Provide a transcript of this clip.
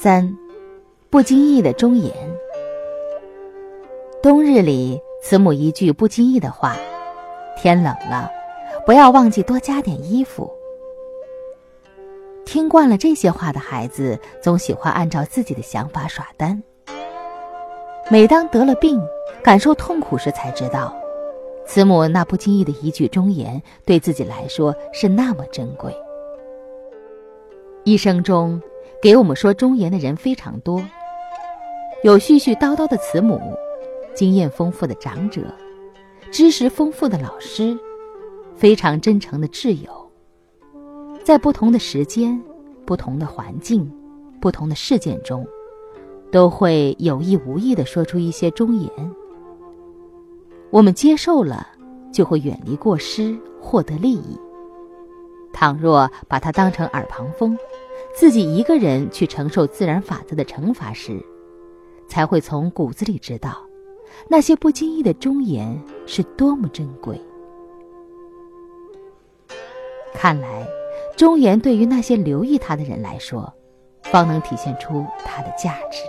三，不经意的忠言。冬日里，慈母一句不经意的话：“天冷了，不要忘记多加点衣服。”听惯了这些话的孩子，总喜欢按照自己的想法耍单。每当得了病，感受痛苦时，才知道，慈母那不经意的一句忠言，对自己来说是那么珍贵。一生中，给我们说忠言的人非常多，有絮絮叨叨的慈母，经验丰富的长者，知识丰富的老师，非常真诚的挚友。在不同的时间、不同的环境、不同的事件中。都会有意无意的说出一些忠言，我们接受了，就会远离过失，获得利益。倘若把它当成耳旁风，自己一个人去承受自然法则的惩罚时，才会从骨子里知道，那些不经意的忠言是多么珍贵。看来，忠言对于那些留意他的人来说，方能体现出他的价值。